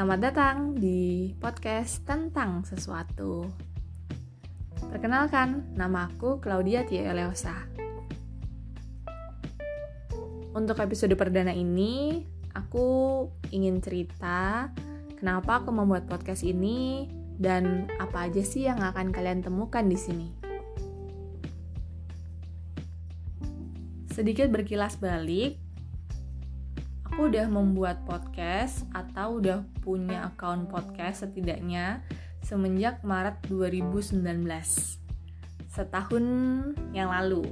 Selamat datang di podcast tentang sesuatu. Perkenalkan, nama aku Claudia Tia Eleosa. Untuk episode perdana ini, aku ingin cerita kenapa aku membuat podcast ini dan apa aja sih yang akan kalian temukan di sini. Sedikit berkilas balik, aku udah membuat podcast atau udah punya account podcast setidaknya semenjak Maret 2019 setahun yang lalu.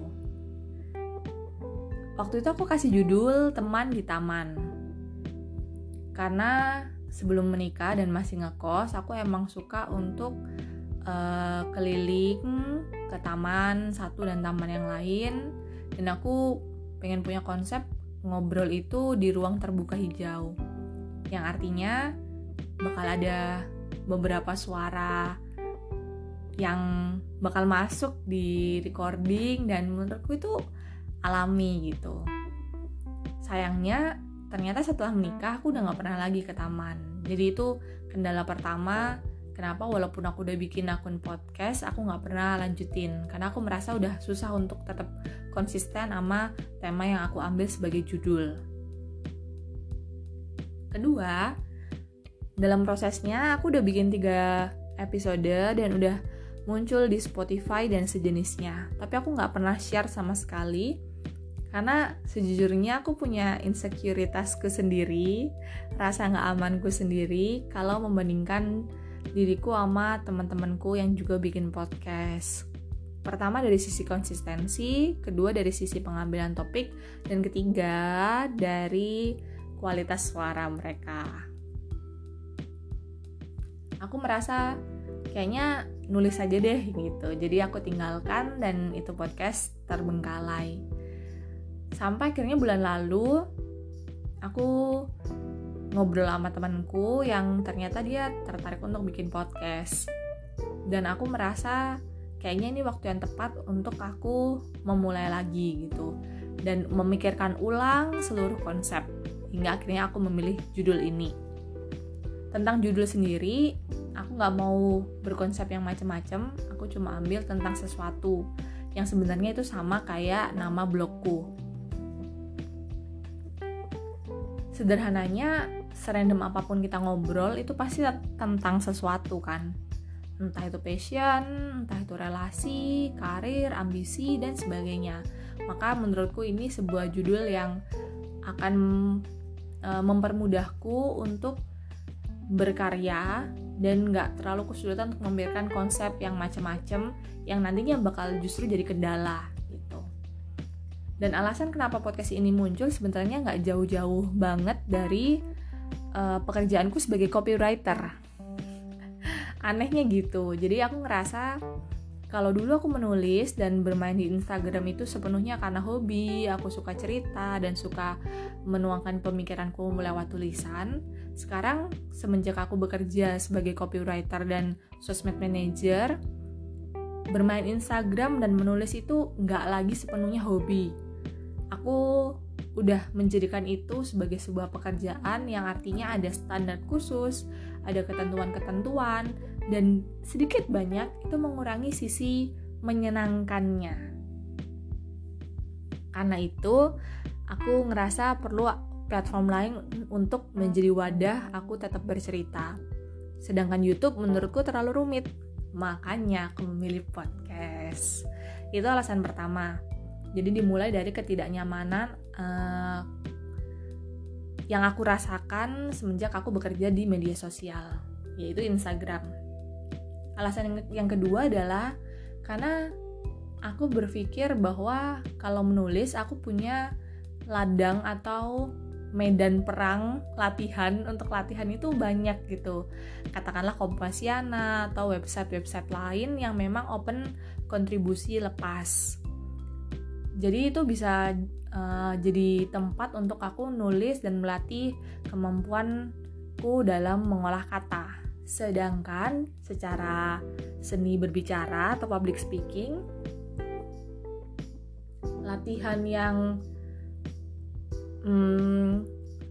Waktu itu aku kasih judul teman di taman. Karena sebelum menikah dan masih ngekos aku emang suka untuk uh, keliling ke taman satu dan taman yang lain. Dan aku pengen punya konsep ngobrol itu di ruang terbuka hijau. Yang artinya bakal ada beberapa suara yang bakal masuk di recording dan menurutku itu alami gitu. Sayangnya ternyata setelah menikah aku udah gak pernah lagi ke taman. Jadi itu kendala pertama kenapa walaupun aku udah bikin akun podcast aku nggak pernah lanjutin? Karena aku merasa udah susah untuk tetap konsisten sama tema yang aku ambil sebagai judul. Kedua dalam prosesnya aku udah bikin tiga episode dan udah muncul di Spotify dan sejenisnya. Tapi aku nggak pernah share sama sekali. Karena sejujurnya aku punya insekuritasku sendiri rasa nggak amanku sendiri kalau membandingkan diriku sama teman-temanku yang juga bikin podcast. Pertama dari sisi konsistensi, kedua dari sisi pengambilan topik, dan ketiga dari kualitas suara mereka. Aku merasa kayaknya nulis aja deh gitu. Jadi aku tinggalkan dan itu podcast terbengkalai. Sampai akhirnya bulan lalu aku ngobrol sama temanku yang ternyata dia tertarik untuk bikin podcast. Dan aku merasa kayaknya ini waktu yang tepat untuk aku memulai lagi gitu. Dan memikirkan ulang seluruh konsep hingga akhirnya aku memilih judul ini. Tentang judul sendiri aku nggak mau berkonsep yang macam-macam aku cuma ambil tentang sesuatu yang sebenarnya itu sama kayak nama blogku. Sederhananya serandom apa pun kita ngobrol itu pasti tentang sesuatu kan entah itu passion, entah itu relasi, karir, ambisi, dan sebagainya. Maka menurutku ini sebuah judul yang akan e, mempermudahku untuk berkarya dan nggak terlalu kesulitan untuk memberikan konsep yang macam-macam yang nantinya bakal justru jadi kendala gitu. Dan alasan kenapa podcast ini muncul sebenarnya nggak jauh-jauh banget dari uh, pekerjaanku sebagai copywriter anehnya gitu jadi aku ngerasa kalau dulu aku menulis dan bermain di Instagram itu sepenuhnya karena hobi, aku suka cerita dan suka menuangkan pemikiranku lewat tulisan. Sekarang semenjak aku bekerja sebagai copywriter dan sosmed manager, bermain Instagram dan menulis itu nggak lagi sepenuhnya hobi. Aku udah menjadikan itu sebagai sebuah pekerjaan yang artinya ada standar khusus, ada ketentuan-ketentuan, dan sedikit banyak itu mengurangi sisi menyenangkannya. Karena itu, aku ngerasa perlu platform lain untuk menjadi wadah aku tetap bercerita. Sedangkan YouTube menurutku terlalu rumit, makanya aku memilih podcast. Itu alasan pertama. Jadi dimulai dari ketidaknyamanan uh, yang aku rasakan semenjak aku bekerja di media sosial, yaitu Instagram. Alasan yang kedua adalah karena aku berpikir bahwa kalau menulis aku punya ladang atau medan perang latihan. Untuk latihan itu banyak gitu. Katakanlah Kompasiana atau website-website lain yang memang open kontribusi lepas jadi itu bisa uh, jadi tempat untuk aku nulis dan melatih kemampuanku dalam mengolah kata sedangkan secara seni berbicara atau public speaking latihan yang hmm,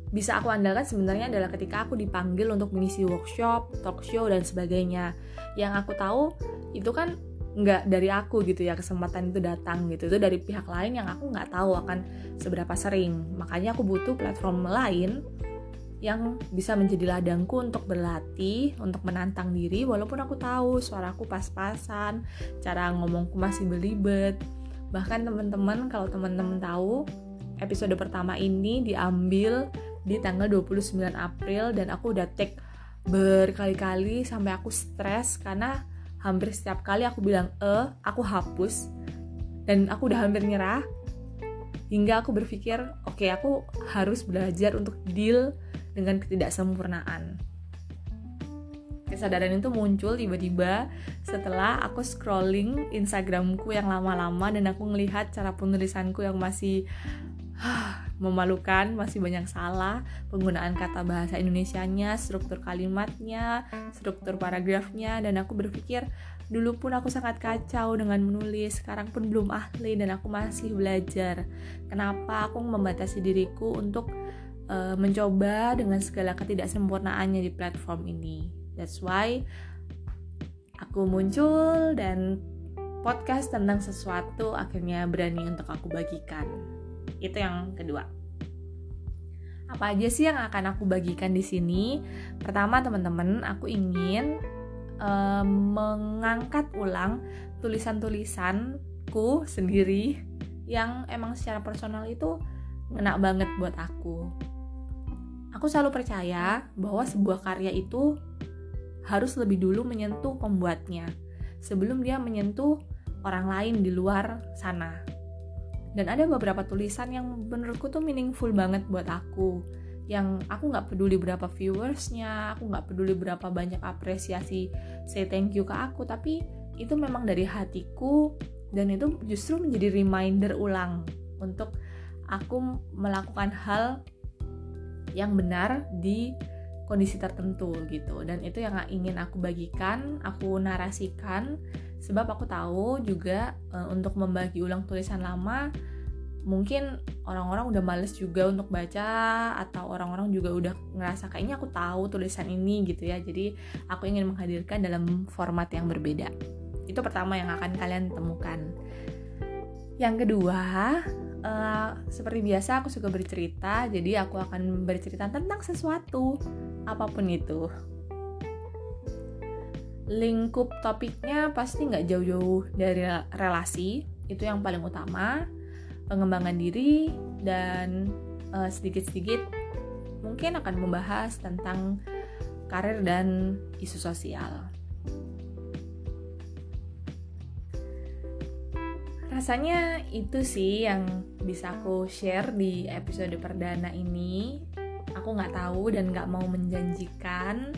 bisa aku andalkan sebenarnya adalah ketika aku dipanggil untuk mengisi workshop, talk show dan sebagainya. Yang aku tahu itu kan nggak dari aku gitu ya kesempatan itu datang gitu itu dari pihak lain yang aku nggak tahu akan seberapa sering makanya aku butuh platform lain yang bisa menjadi ladangku untuk berlatih, untuk menantang diri walaupun aku tahu suaraku pas-pasan, cara ngomongku masih belibet. Bahkan teman-teman kalau teman-teman tahu episode pertama ini diambil di tanggal 29 April dan aku udah take berkali-kali sampai aku stres karena hampir setiap kali aku bilang eh aku hapus dan aku udah hampir nyerah hingga aku berpikir oke okay, aku harus belajar untuk deal dengan ketidaksempurnaan. Kesadaran itu muncul tiba-tiba setelah aku scrolling Instagramku yang lama-lama dan aku melihat cara penulisanku yang masih memalukan, masih banyak salah, penggunaan kata bahasa Indonesianya, struktur kalimatnya, struktur paragrafnya, dan aku berpikir dulu pun aku sangat kacau dengan menulis, sekarang pun belum ahli dan aku masih belajar. Kenapa aku membatasi diriku untuk uh, mencoba dengan segala ketidaksempurnaannya di platform ini. That's why aku muncul dan podcast tentang sesuatu akhirnya berani untuk aku bagikan. Itu yang kedua. Apa aja sih yang akan aku bagikan di sini? Pertama, teman-teman, aku ingin uh, mengangkat ulang tulisan-tulisanku sendiri yang emang secara personal itu ngena banget buat aku Aku selalu percaya bahwa sebuah karya itu harus lebih dulu menyentuh pembuatnya sebelum dia menyentuh orang lain di luar sana. Dan ada beberapa tulisan yang menurutku tuh meaningful banget buat aku. Yang aku nggak peduli berapa viewersnya, aku nggak peduli berapa banyak apresiasi say thank you ke aku, tapi itu memang dari hatiku dan itu justru menjadi reminder ulang untuk aku melakukan hal yang benar di kondisi tertentu gitu dan itu yang ingin aku bagikan aku narasikan sebab aku tahu juga e, untuk membagi ulang tulisan lama mungkin orang-orang udah males juga untuk baca atau orang-orang juga udah ngerasa kayaknya aku tahu tulisan ini gitu ya. Jadi aku ingin menghadirkan dalam format yang berbeda. Itu pertama yang akan kalian temukan. Yang kedua uh, seperti biasa aku suka bercerita, jadi aku akan bercerita tentang sesuatu, apa pun itu. Lingkup topiknya pasti nggak jauh-jauh dari relasi, itu yang paling utama. Pengembangan diri dan uh, sedikit-sedikit mungkin akan membahas tentang karir dan isu sosial. rasanya itu sih yang bisa aku share di episode perdana ini aku nggak tahu dan nggak mau menjanjikan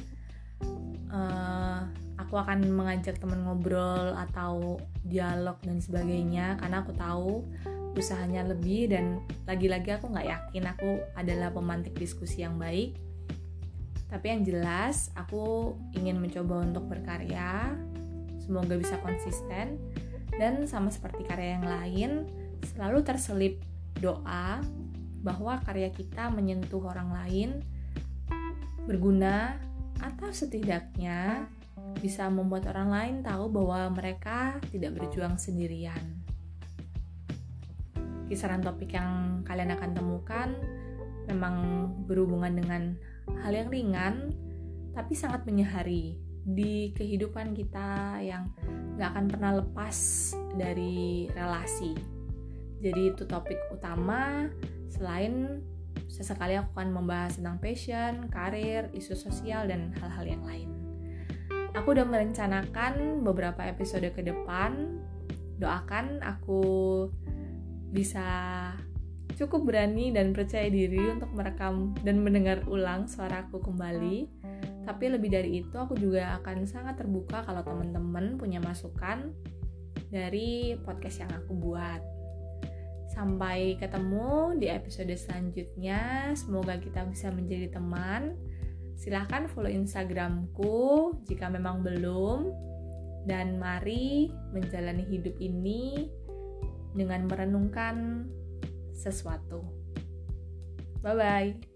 uh, aku akan mengajak teman ngobrol atau dialog dan sebagainya karena aku tahu usahanya lebih dan lagi-lagi aku nggak yakin aku adalah pemantik diskusi yang baik. Tapi yang jelas aku ingin mencoba untuk berkarya. Semoga bisa konsisten dan sama seperti karya yang lain, selalu terselip doa bahwa karya kita menyentuh orang lain, berguna, atau setidaknya bisa membuat orang lain tahu bahwa mereka tidak berjuang sendirian. Kisaran topik yang kalian akan temukan memang berhubungan dengan hal yang ringan, tapi sangat menyehari di kehidupan kita yang gak akan pernah lepas dari relasi. Jadi itu topik utama selain sesekali aku akan membahas tentang passion, karir, isu sosial, dan hal-hal yang lain. Aku udah merencanakan beberapa episode ke depan. Doakan aku bisa cukup berani dan percaya diri untuk merekam dan mendengar ulang suaraku kembali tapi lebih dari itu aku juga akan sangat terbuka kalau teman-teman punya masukan dari podcast yang aku buat. Sampai ketemu di episode selanjutnya. Semoga kita bisa menjadi teman. Silahkan follow Instagramku jika memang belum. Dan mari menjalani hidup ini dengan merenungkan sesuatu. Bye bye.